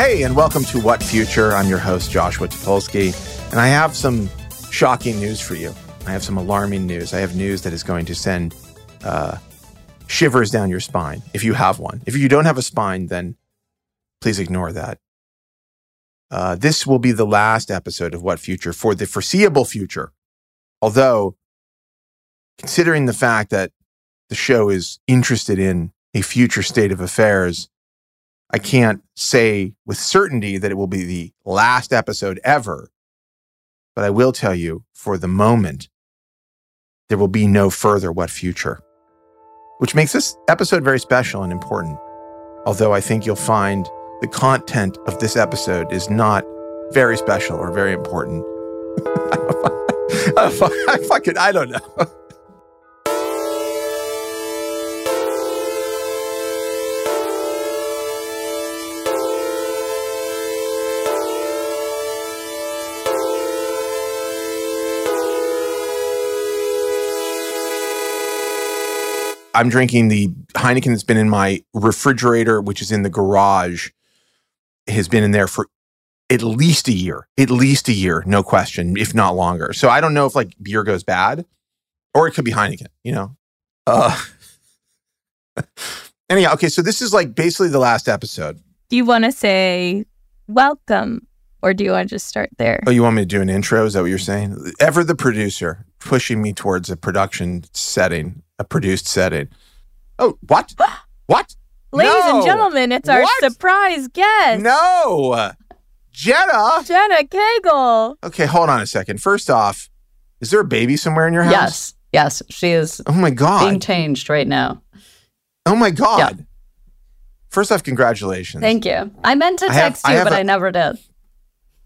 Hey, and welcome to What Future. I'm your host, Joshua Topolsky, and I have some shocking news for you. I have some alarming news. I have news that is going to send uh, shivers down your spine if you have one. If you don't have a spine, then please ignore that. Uh, this will be the last episode of What Future for the foreseeable future. Although, considering the fact that the show is interested in a future state of affairs, I can't say with certainty that it will be the last episode ever, but I will tell you for the moment, there will be no further What Future, which makes this episode very special and important. Although I think you'll find the content of this episode is not very special or very important. I fucking, I don't know. I'm drinking the Heineken that's been in my refrigerator, which is in the garage, has been in there for at least a year, at least a year, no question, if not longer. So I don't know if like beer goes bad or it could be Heineken, you know? Uh, anyhow, okay, so this is like basically the last episode. Do you want to say welcome or do you want to just start there? Oh, you want me to do an intro? Is that what you're saying? Ever the producer pushing me towards a production setting a produced setting. Oh, what? what? Ladies no. and gentlemen, it's our What? surprise guest, No. Jenna. Jenna Cagle. Okay, hold on a second. First off, is there a baby somewhere in your house? Yes, yes, she is Oh my god. being god. changed right now. Oh my god. First off, congratulations. Thank you. I meant to I have- text I you, but a- I never did.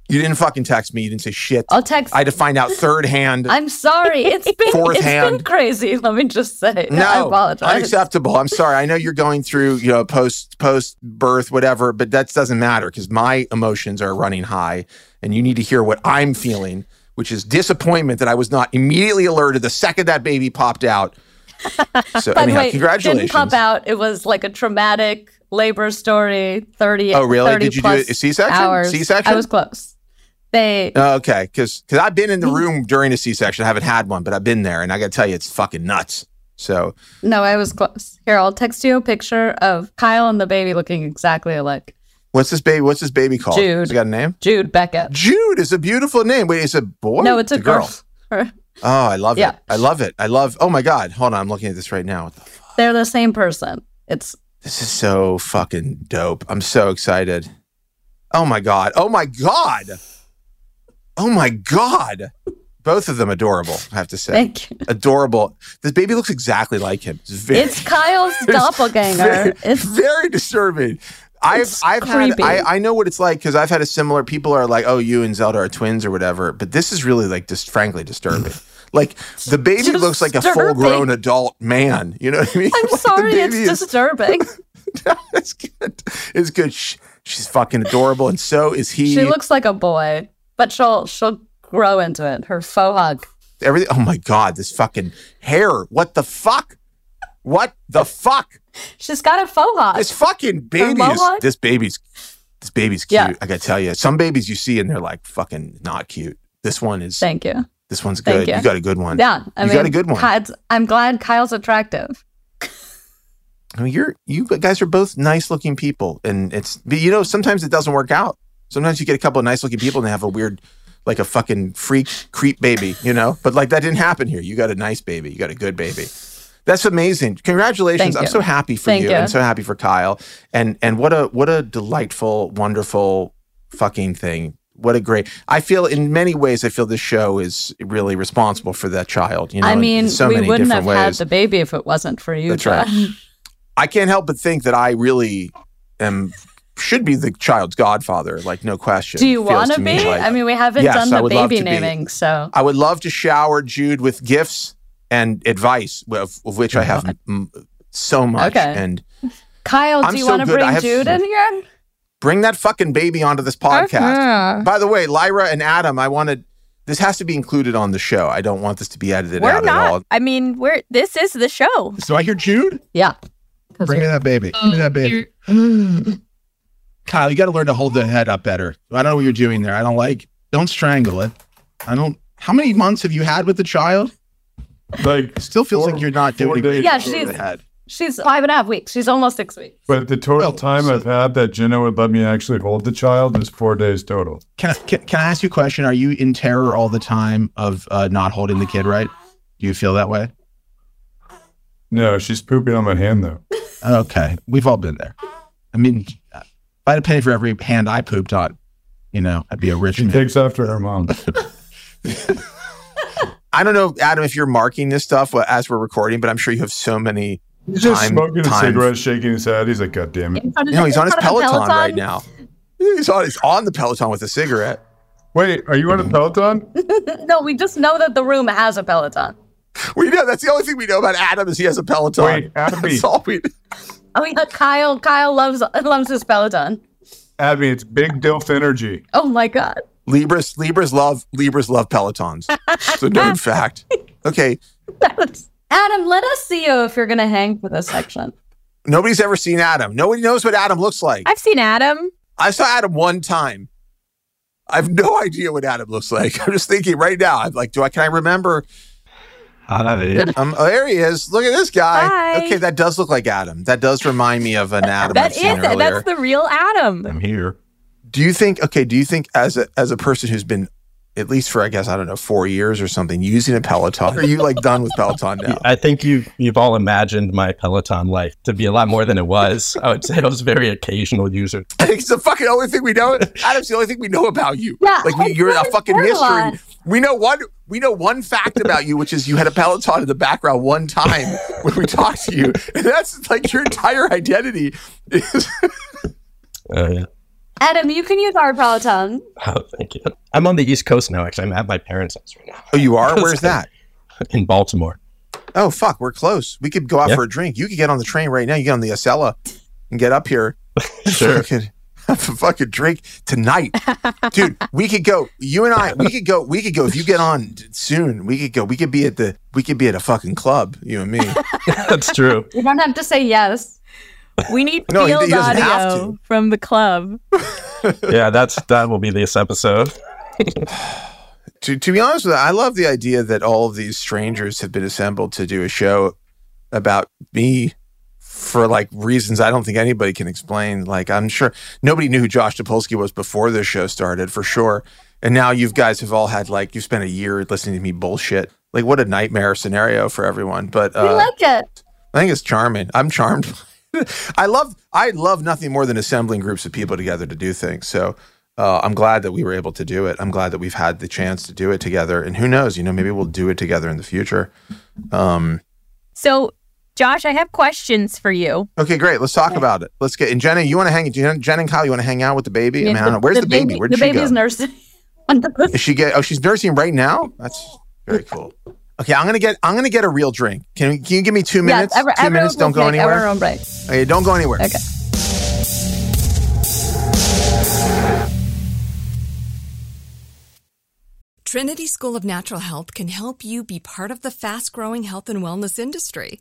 You didn't fucking text me. You didn't say shit. I'll text. I had to find out third hand. I'm sorry. It's been Fourth it's been hand. crazy. Let me just say. no, I apologize. unacceptable. I'm sorry. I know you're going through, you know, post post birth, whatever, but that doesn't matter because my emotions are running high, and you need to hear what I'm feeling, which is disappointment that I was not immediately alerted the second that baby popped out. So By anyhow, way, congratulations. didn't pop out. It was like a traumatic labor story. Thirty. Oh, really? 30 Did you do a C-section? Hours. C-section? I was close. They Oh, okay, because because I've been in the room during a C-section. I haven't had one, but I've been there, and I got to tell you, it's fucking nuts. So no, I was close. Here, I'll text you a picture of Kyle and the baby looking exactly alike. what's this baby? What's this baby called? Jude. Has got a name? Jude Beckett. Jude is a beautiful name. Wait, it's a boy? no, it's a girl. Oh, I love Yeah. it. I love it. I love. Oh my god, hold on, I'm looking at this right now. What the f- They're the same person. It's This is so fucking dope. I'm so excited. Oh my god. Oh my god. Oh my god. Both of them adorable. I have to say, thank you. adorable. This baby looks exactly like him. It's very, It's Kyle's very, doppelganger. It's very disturbing. I've I've had. I, I know what it's like because I've had a similar. People are like, "Oh, you and Zelda are twins or whatever," but this is really like just frankly disturbing. Like the baby looks like a full-grown adult man. You know what I mean? I'm Like, sorry, it's is- disturbing. it's good. It's good. Sh- She's fucking adorable, and so is he. She looks like a boy, but she'll she'll grow into it. Her faux hawk. everything. Oh my god, this fucking hair. What the fuck? What the fuck? She's got a faux hawk. This fucking baby is. This baby's. This baby's cute. Yeah. I gotta tell you, some babies you see and they're like fucking not cute. This one is. Thank you. This one's good. you. You got a good one. Yeah, I You mean, got a good one. Kyle's- I'm glad Kyle's attractive. I mean, you're you guys are both nice looking people, and it's you know sometimes it doesn't work out. Sometimes you get a couple of nice looking people and they have a weird, like a fucking freak creep baby, you know. But like that didn't happen here. You got a nice baby. You got a good baby. That's amazing. Congratulations. Thank I'm you. so happy for Thank you. you. I'm so happy for Kyle. And and what a what a delightful, wonderful fucking thing. What a great. I feel in many ways I feel this show is really responsible for that child, you know. I mean, so we many wouldn't have different had the baby if it wasn't for you, That's right. I can't help but think that I really am should be the child's godfather, like no question. Do you want to me be? like- I mean, we haven't Yes, done the baby to be. naming, so I would love to shower Jude with gifts and advice, of, of which I have mm, so much. Okay. And Kyle, I'm do you so want to bring have- Jude in here? bring that fucking baby onto this podcast. By the way, Lyra and Adam, I wanted this has to be included on the show. I don't want this to be edited We're out at all. I mean, we're this is the show. So I hear Jude. Yeah. Bring me that baby. Give me that baby. Kyle, you got to learn to hold the head up better. I don't know what you're doing there. I don't like. Don't strangle it. I don't. How many months have you had with the child? Like, still feels like you're not doing days. it. Yeah, she's- the head. She's five and a half weeks. She's almost six weeks. but the total Well, time so- I've had that Jenna would let me actually hold the child is four days total. Can I, can, can I ask you a question? Are you in terror all the time of uh, not holding the kid right? Do you feel that way? No, she's pooping on my hand though. Okay, we've all been there. I mean, if I had a penny for every hand I pooped on, you know, I'd be a rich She man. takes after her mom. I don't know, Adam, if you're marking this stuff as we're recording, but I'm sure you have so many. He's just Time- smoking a time. cigarette, shaking his head. He's like, God damn it. You know, he's on his Peloton, right now. He's on, he's on the Peloton with a cigarette. Wait, are you on a mm-hmm. Peloton? No, we just know that the room has a Peloton. We know that's the only thing we know about Adam is he has a Peloton. Wait, Abby. That's all we. Oh yeah, Kyle. Kyle loves loves his Peloton. Abby, it's big DILF energy. Oh my god. Libras, Libras love Libras love Pelotons. It's a known fact. Okay, Adam, let us see you if you're gonna hang for this section. nobody's ever seen Adam. Nobody knows what Adam looks like. I've seen Adam. I saw Adam one time. I have no idea what Adam looks like. I'm just thinking right now. I'm like, do I can I remember? Um, oh, there he is. Look at this guy. Hi. Okay, that does look like Adam. That does remind me of an Adam That I've is seen it. That's the real Adam. I'm here. do you think? Okay, do you think as a as a person who's been at least for I guess I don't know four years or something using a Peloton, are you like done with Peloton now? I think you you've all imagined my Peloton life to be a lot more than it was. I would say I was a very occasional user. it's the fucking only thing we know. Adam's the only thing we know about you. Yeah, like you're a fucking heard a mystery. We know one. We know one fact about you, which is you had a Peloton in the background one time when we talked to you, and that's like your entire identity. Is, Uh, yeah. Adam, you can use our Peloton. Oh, thank you. I'm on the East Coast now. Actually, I'm at my parents' house right now oh, you are. Where's that? in Baltimore. Oh fuck, we're close. We could go out Yeah. for a drink. You could get on the train right now. You get on the Acela and get up here. Sure. Fucking- Have a fucking drink tonight, dude. We could go. You and I. We could go. We could go. If you get on soon, we could go. We could be at the. We could be at a fucking club. You and me. That's true. You don't have to say yes. We need No, he- he field audio from the club. Yeah, that's that will be this episode. to, to be honest with you, I love the idea that all of these strangers have been assembled to do a show about me for like reasons I don't think anybody can explain. Like I'm sure nobody knew who Josh Topolsky was before this show started, for sure. And now you guys have all had like you spent a year listening to me bullshit. Like what a nightmare scenario for everyone. But uh, we like it. I think it's charming. I'm charmed. I love I love nothing more than assembling groups of people together to do things. So uh, I'm glad that we were able to do it. I'm glad that we've had the chance to do it together. And who knows, you know, maybe we'll do it together in the future. Um, So, Josh, I have questions for you. okay, great. Let's talk about it. Let's get. And Jenna, you want to hang? Jen, Jen and Kyle, you want to hang out with the baby? I mean, I don't know. Where's the, baby? Where did the she baby's go? nursing. Is she get? Oh, she's nursing right now. That's very cool. Okay, I'm gonna get. I'm gonna get a real drink. Can, can you give me two minutes? Yes, every, two minutes. Don't go anywhere. Everyone break. Okay, don't go anywhere. Okay. Trinity School of Natural Health can help you be part of the fast growing health and wellness industry.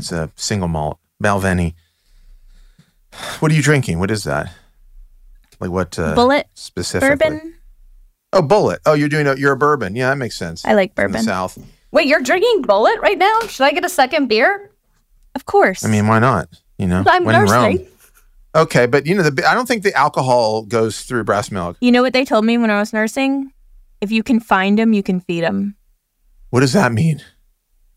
It's a single malt, Balvenie. What are you drinking? What is that? Like what? Uh, Bulleit specifically? bourbon. Oh, Bulleit. Oh, you're doing a you're a bourbon. Yeah, that makes sense. I like bourbon. South. Wait, you're drinking Bulleit right now? Should I get a second beer? Of course. I mean, why not? You know, I'm when in Rome. nursing. Okay, but you know, the I don't think the alcohol goes through breast milk. You know what they told me when I was nursing? If you can find them, you can feed them. What does that mean?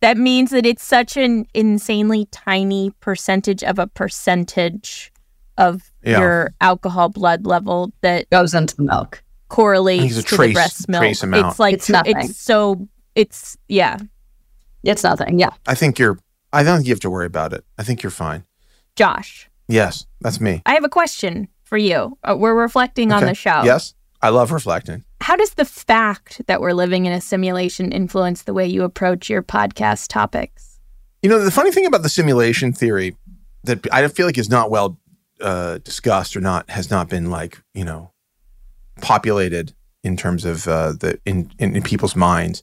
That means that it's such an insanely tiny percentage of a percentage of Yeah. your alcohol blood level that goes into the milk. I think correlates a to trace- the breast milk. trace amount. It's like It's nothing. It's so it's yeah. It's nothing. Yeah. I think you're. I don't think you have to worry about it. I think you're fine. Josh, Yes, that's me. I have a question for you. Uh, we're reflecting on the show. Yes, I love reflecting. How does the fact that we're living in a simulation influence the way you approach your podcast topics? You know, the funny thing about the simulation theory that I feel like is not well uh, discussed or not has not been like you know populated in terms of uh, the in, in in people's minds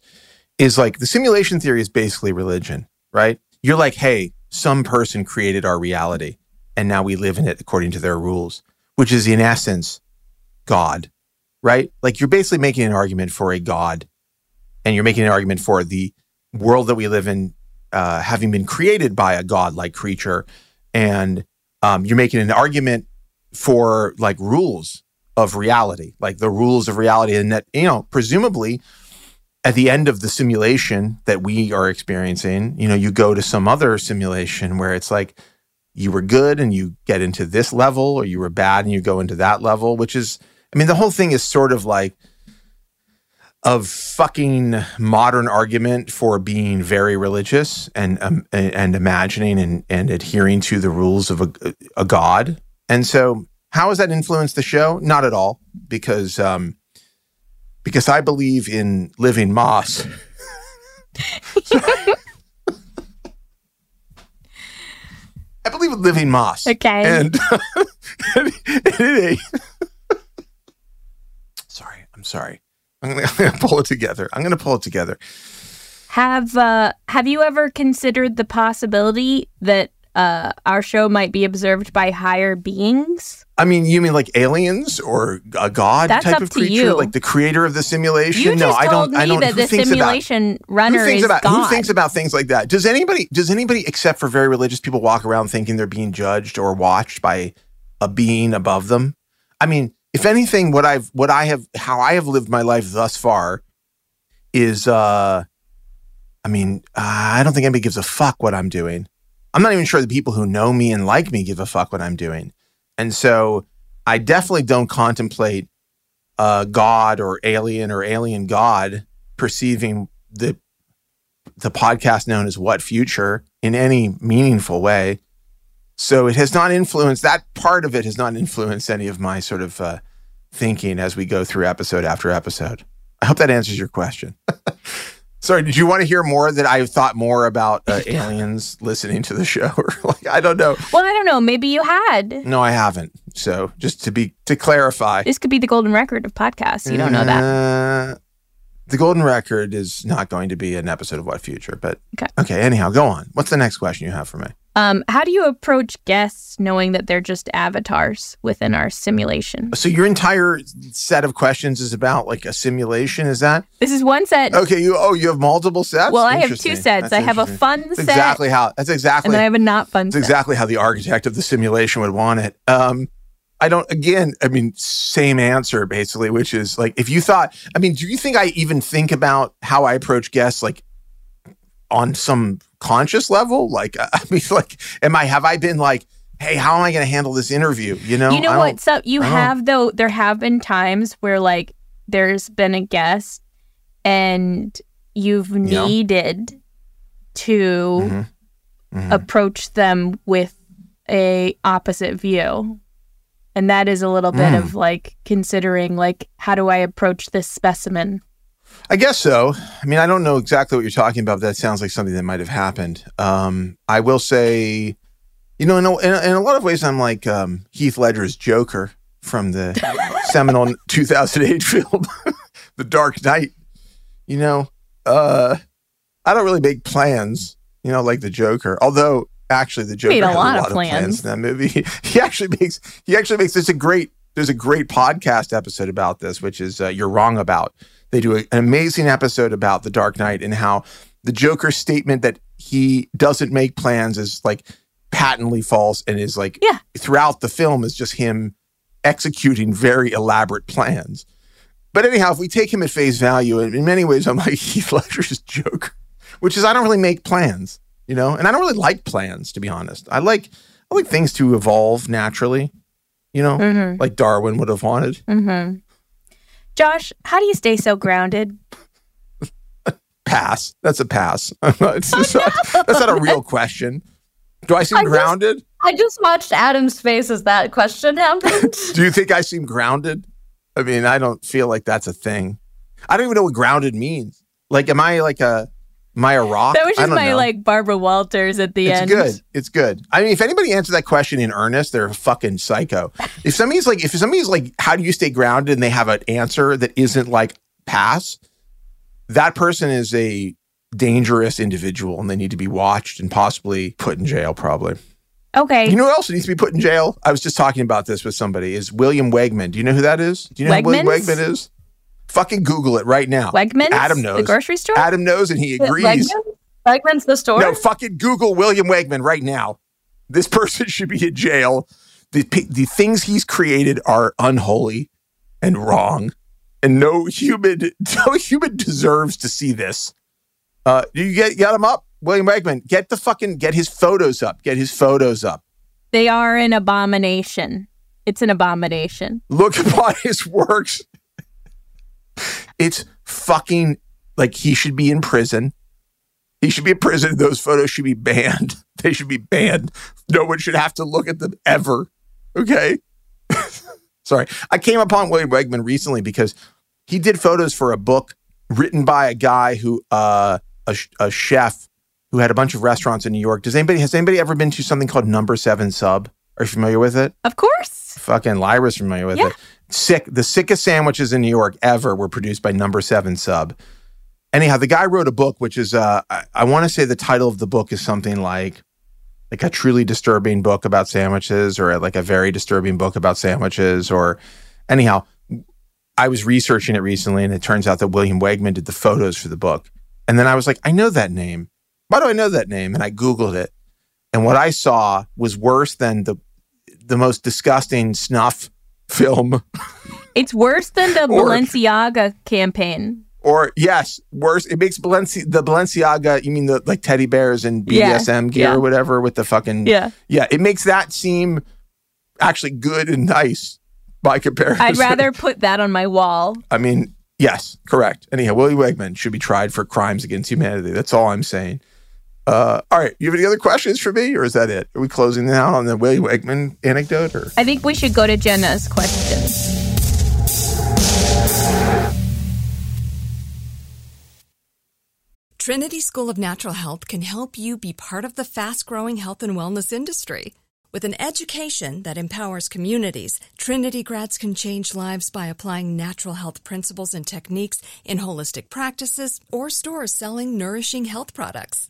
is like the simulation theory is basically religion, right? You're like, hey, some person created our reality, and now we live in it according to their rules, which is in essence God, right? Like you're basically making an argument for a God and you're making an argument for the world that we live in uh, having been created by a God-like creature. And um, you're making an argument for like rules of reality, like the rules of reality. And that, you know, presumably at the end of the simulation that we are experiencing, you know, you go to some other simulation where it's like you were good and you get into this level, or you were bad and you go into that level, which is, I mean, the whole thing is sort of like of fucking modern argument for being very religious and um, and imagining and, and adhering to the rules of a, a god. And so, how has that influenced the show? Not at all, because um, because I believe in living moss. I believe in living moss. Okay. And, and it, sorry, I'm gonna, I'm gonna pull it together. I'm gonna pull it together. Have uh, Have you ever considered the possibility that uh, our show might be observed by higher beings? I mean, you mean like aliens or a god That's type of to creature, you. like the creator of the simulation? You no, I don't. I don't. that who the thinks about- runner who thinks about who thinks about things like that? Does anybody? Does anybody except for very religious people walk around thinking they're being judged or watched by a being above them? I mean, if anything, what I've what I have how I have lived my life thus far is uh I mean, uh, I don't think anybody gives a fuck what I'm doing. I'm not even sure the people who know me and like me give a fuck what I'm doing. And so I definitely don't contemplate uh, God or alien or alien God perceiving the the podcast known as What Future in any meaningful way. So it has not influenced that part of it has not influenced any of my sort of uh, thinking as we go through episode after episode. I hope that answers your question. Sorry, did you want to hear more that I thought more about uh, aliens listening to the show? Or like, I don't know. well, I don't know. Maybe you had. No, I haven't. So just to be to clarify, This could be the golden record of podcasts. You don't know that. Uh, the golden record is not going to be an episode of What Future, but Okay. okay. Anyhow, go on. What's the next question you have for me? Um, how do you approach guests knowing that they're just avatars within our simulation? So your entire set of questions is about like a simulation. Is that This is one set. okay? You oh, you have multiple sets. Well, I have two sets. That's I have a fun That's set, exactly how. That's exactly. and then I have a not fun It's set. exactly how the architect of the simulation would want it. Um, I don't, again, I mean, same answer basically, which is like, if you thought, I mean, do you think I even think about how I approach guests like on some conscious level? Like, I mean, like, am I, have I been like, hey, how am I going to handle this interview? You know, you know what? So you have though. There have been times where like there's been a guest, and you've Yeah. needed to Mhm. Mhm. approach them with a opposite view, and that is a little bit Mm. of like considering like how do I approach this specimen? I guess so. I mean, I don't know exactly what you're talking about. But that sounds like something that might have happened. Um, I will say, you know, in a, in a, lot of ways, I'm like um, Heath Ledger's Joker from the seminal 2008 film, The Dark Knight. You know, uh, I don't really make plans. You know, like the Joker. Although, actually, the Joker Made a lot a of of plans. plans in that movie. He actually makes. He actually makes. There's a great. There's a great podcast episode about this, which is uh, "You're Wrong About." They do a- an amazing episode about the Dark Knight and how the Joker's statement that he doesn't make plans is like patently false and is like Yeah. throughout the film is just him executing very elaborate plans. But anyhow, if we take him at face value, in many ways, I'm like Heath Ledger's Joker, which is I don't really make plans, you know, and I don't really like plans to be honest. I like I like things to evolve naturally, you know, Mhm. like Darwin would have wanted. Mm-hmm. Josh, how do you stay so grounded? Pass. That's a pass. it's just not, that's not a real question. Do I seem I just- grounded? I just watched Adam's face as that question happened. Do you think I seem grounded? I mean, I don't feel like that's a thing. I don't even know what grounded means. Like, am I like a, am I a rock? That was just my know. like Barbara Walters at the It's end. It's good. It's good. I mean, if anybody answered that question in earnest, they're a fucking psycho. If somebody's like, if somebody's like, how do you stay grounded, and they have an answer that isn't like pass, that person is a dangerous individual, and they need to be watched and possibly put in jail. Probably. Okay. You know who else needs to be put in jail? I was just talking about this with somebody. Is William Wegman? Do you know who that is? Do you know who William Wegman is? Fucking Google it right now. Wegmans? Adam knows. The grocery store? Adam knows, and he agrees. Wegmans? Wegmans the store? No, fucking Google William Wegman right now. This person should be in jail. The the things he's created are unholy and wrong, and no human no human deserves to see this. Uh, you get get him up, William Wegman. Get the fucking get his photos up. Get his photos up. They are an abomination. It's an abomination. Look upon his works. It's fucking like he should be in prison. He should be in prison. Those photos should be banned. They should be banned. No one should have to look at them ever. Okay. Sorry. I came upon William Wegman recently because he did photos for a book written by a guy who, uh, a, a chef who had a bunch of restaurants in New York. Does anybody, has anybody ever been to something called Number Seven Sub? Are you familiar with it? Of course. Fucking Lyra's familiar with Yeah. it. Sick. The sickest sandwiches in New York ever were produced by Number Seven Sub. Anyhow, the guy wrote a book, which is uh, I, I want to say the title of the book is something like like a truly disturbing book about sandwiches, or like a very disturbing book about sandwiches, or anyhow. I was researching it recently, and it turns out that William Wegman did the photos for the book. And then I was like, I know that name. Why do I know that name? And I Googled it. And what I saw was worse than the the most disgusting snuff film. It's worse than the Or- Balenciaga campaign. Or yes, worse. It makes Balenci- the Balenciaga. You mean the like teddy bears and Yeah, BDSM gear yeah. or whatever with the fucking Yeah. yeah. It makes that seem actually good and nice by comparison. I'd rather put that on my wall. I mean, yes, correct. Anyhow, Willie Wegman should be tried for crimes against humanity. That's all I'm saying. Uh, all right, you have any other questions for me, or is that it? Are we closing now on the Willie Wegman anecdote? Or I think we should go to Jenna's questions. Trinity School of Natural Health can help you be part of the fast growing health and wellness industry. With an education that empowers communities, Trinity grads can change lives by applying natural health principles and techniques in holistic practices or stores selling nourishing health products.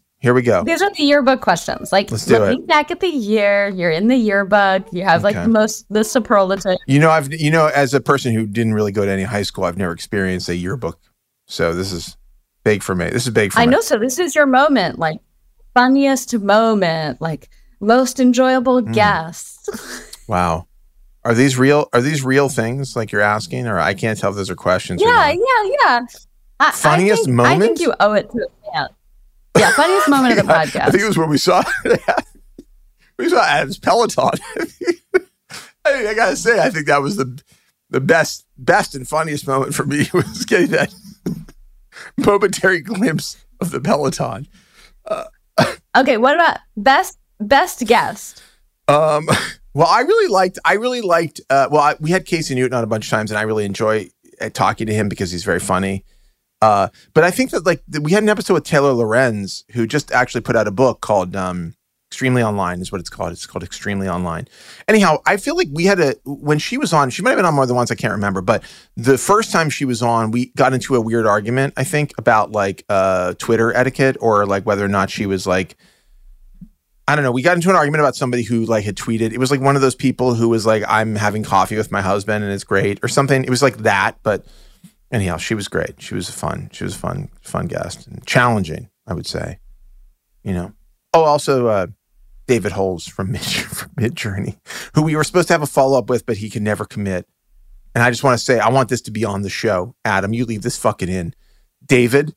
Here we go. These are the yearbook questions. Like Let's do looking it. back at the year, you're in the yearbook. You have like Okay. the most the superlative. You know, I've you know, as a person who didn't really go to any high school, I've never experienced a yearbook. So this is Big for me. This is big for me. I me. know. So this is your moment, like funniest moment, like most enjoyable Mm. guest. Wow. Are these real? Are these real things like you're asking, or I can't tell if those are questions? yeah, yeah, yeah. I, Funniest I think, I moment? think you owe it to yeah. Funniest moment of the I podcast. I think it was when we saw we saw Adam's Peloton. I, mean, I gotta say, I think that was the the best best and funniest moment for me was getting that momentary glimpse of the Peloton. okay, what about best best guest? Um, well, I really liked. I really liked. Uh, well, I, we had Casey Newton on a bunch of times, and I really enjoy uh, talking to him because he's very funny. Uh, but I think that like we had an episode with Taylor Lorenz, who just actually put out a book called um, "Extremely Online," is what it's called. It's called "Extremely Online." Anyhow, I feel like we had a when she was on. She might have been on more than once. I can't remember. But the first time she was on, we got into a weird argument. I think about like uh, Twitter etiquette or like whether or not she was like. I don't know. We got into an argument about somebody who like had tweeted. It was like one of those people who was like, "I'm having coffee with my husband and it's great" or something. It was like that. But anyhow, she was great. She was a fun. She was a fun, fun guest and challenging. I would say. You know. Oh, also uh, David Holz from Mid from Journey, who we were supposed to have a follow up with, but he could never commit. And I just want to say, I want this to be on the show. Adam, you leave this fucking in. David,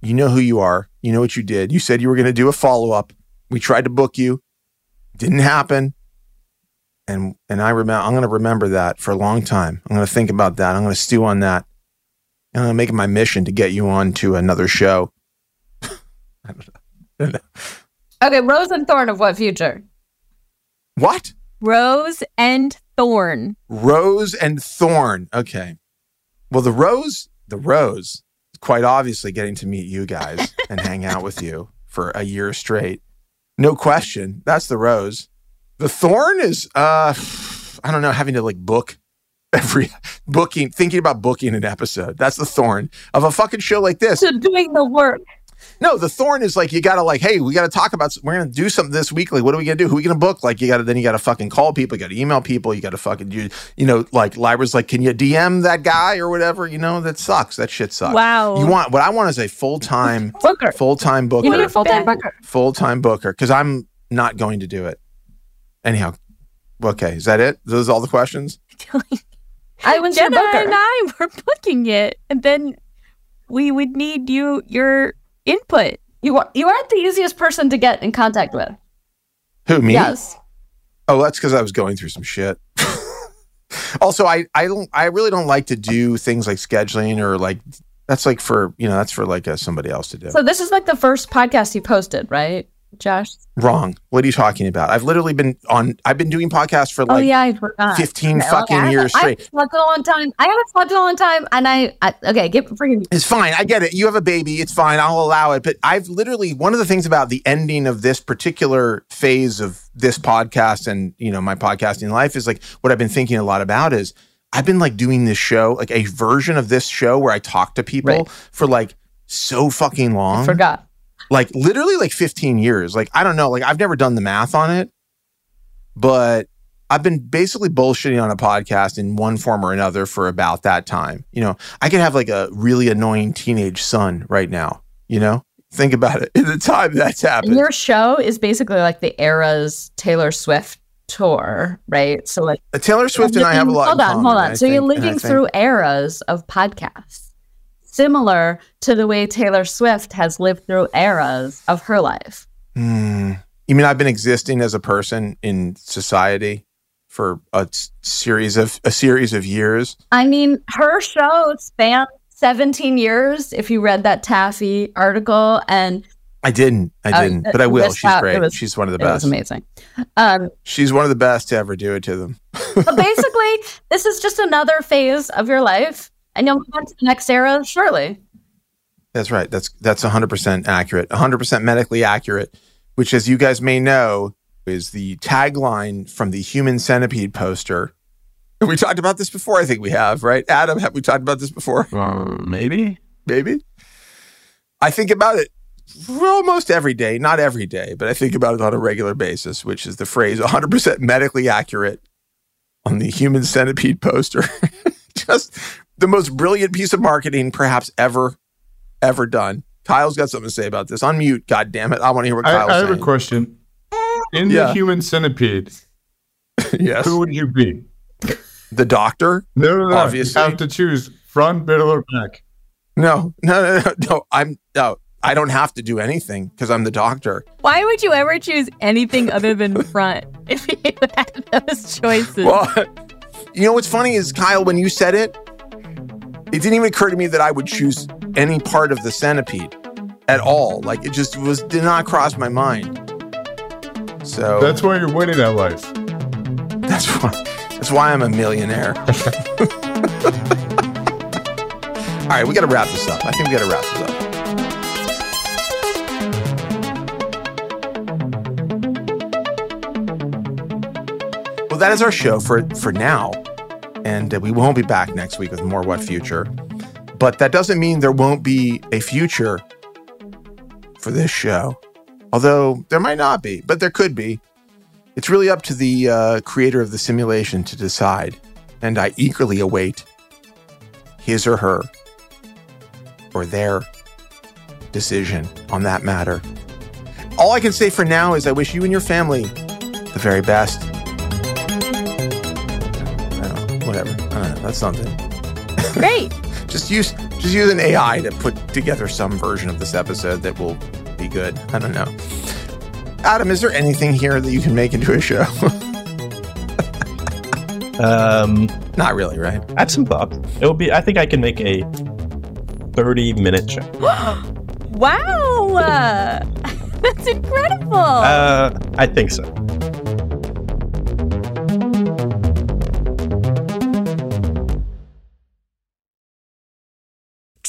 you know who you are. You know what you did. You said you were going to do a follow up. We tried to book you. Didn't happen. And and I remember I'm going to remember that for a long time. I'm going to think about that. I'm going to stew on that. And I'm going to make it my mission to get you on to another show. Okay, Rose and Thorn of what future? What? Rose and Thorn. Rose and Thorn. Okay. Well, the Rose, the Rose, quite obviously getting to meet you guys and hang out with you for a year straight. No question. That's the Rose. The Thorn is, uh, I don't know, having to like book every booking, thinking about booking an episode. That's the Thorn of a fucking show like this. So doing the work. No, the thorn is like you gotta like, hey, we gotta talk about. We're gonna do something this week. Like, what are we gonna do? Who are we gonna book? Like, you gotta then you gotta fucking call people. You gotta email people. You gotta fucking you you know like Lyra's like, can you DM that guy or whatever? You know that sucks. That shit sucks. Wow. You want what I want is a full time Booker. full time booker. You need a full time booker. full time booker because I'm not going to do it. Anyhow, okay, is that it? Those are all the questions. I was your Jenna booker. and I were booking it, and then we would need you your input. You are you aren't the easiest person to get in contact with. Who me? Yes. Oh, that's because I was going through some shit. also, I I don't I really don't like to do things like scheduling or like that's like for you know that's for like uh, somebody else to do. So this is like the first podcast you posted, right, Josh? Wrong. What are you talking about? I've literally been on. I've been doing podcasts for oh like yeah, I forgot. 15 Okay, fucking haven't- years I straight. haven't slept a long time. I haven't slept in a long time, and I, I okay, get freaking. It's fine. I get it. You have a baby. It's fine. I'll allow it. But I've literally one of the things about the ending of this particular phase of this podcast and you know my podcasting life is like what I've been thinking a lot about is I've been like doing this show, like a version of this show where I talk to people Right. for like so fucking long. I Forgot. Like literally like 15 years. Like I don't know. Like I've never done the math on it, but I've been basically bullshitting on a podcast in one form or another for about that time. You know, I could have like a really annoying teenage son right now, you know? Think about it. In the time that's happened. Your show is basically like the era's Taylor Swift tour, right? So like Uh, Taylor Swift and I have a lot Hold on, common, hold on. I so you're think, and living through eras of podcasts, similar to the way Taylor Swift has lived through eras of her life. Hmm. You mean I've been existing as a person in society for a series of a series of years? I mean, her show spanned 17 years. If you read that Taffy article, and I didn't. I Uh, didn't. uh, but I will. She's out. Great. was- She's one of the it was best. amazing. Um, She's one of the best to ever do it to them. but basically, this is just another phase of your life, and you'll move on to the next era shortly. That's right. That's that's 100% accurate. 100% medically accurate, which as you guys may know is the tagline from the Human Centipede poster. We talked about this before? I think we have, right? Adam, have we talked about this before? Um, maybe. Maybe. I think about it almost every day, not every day, but I think about it on a regular basis, which is the phrase 100% medically accurate on the Human Centipede poster. Just the most brilliant piece of marketing perhaps ever ever done. Kyle's got something to say about this. Unmute, God damn it! I want to hear what I, Kyle's I have saying. a question. In Yeah. the human centipede, yes. who would you be? The doctor? No, no, no. Obviously. You have to choose front, middle, or back. No, no, no, no, no. I'm no. I don't have to do anything because I'm the doctor. Why would you ever choose anything other than front if you had those choices? Well, you know what's funny is Kyle, when you said it, it didn't even occur to me that I would choose any part of the centipede at all. Like it just was did not cross my mind. So That's why you're winning at life. that's why that's why I'm a millionaire. all right, we got to wrap this up. I think we got to wrap this up. Well, that is our show for for now, and we won't be back next week with more What Future. But that doesn't mean there won't be a future for this show. Although there might not be, but there could be. It's really up to the uh, creator of the simulation to decide, and I eagerly await his or her or their decision on that matter. All I can say for now is I wish you and your family the very best. Whatever. I don't know, that's something. Great. Just use just use an AI to put together some version of this episode that will be good. I don't know. Adam, is there anything here that you can make into a show? Um, Not really, right? add some thought. It will be. I think I can make a thirty-minute show. wow. uh, that's incredible. Uh, I think so.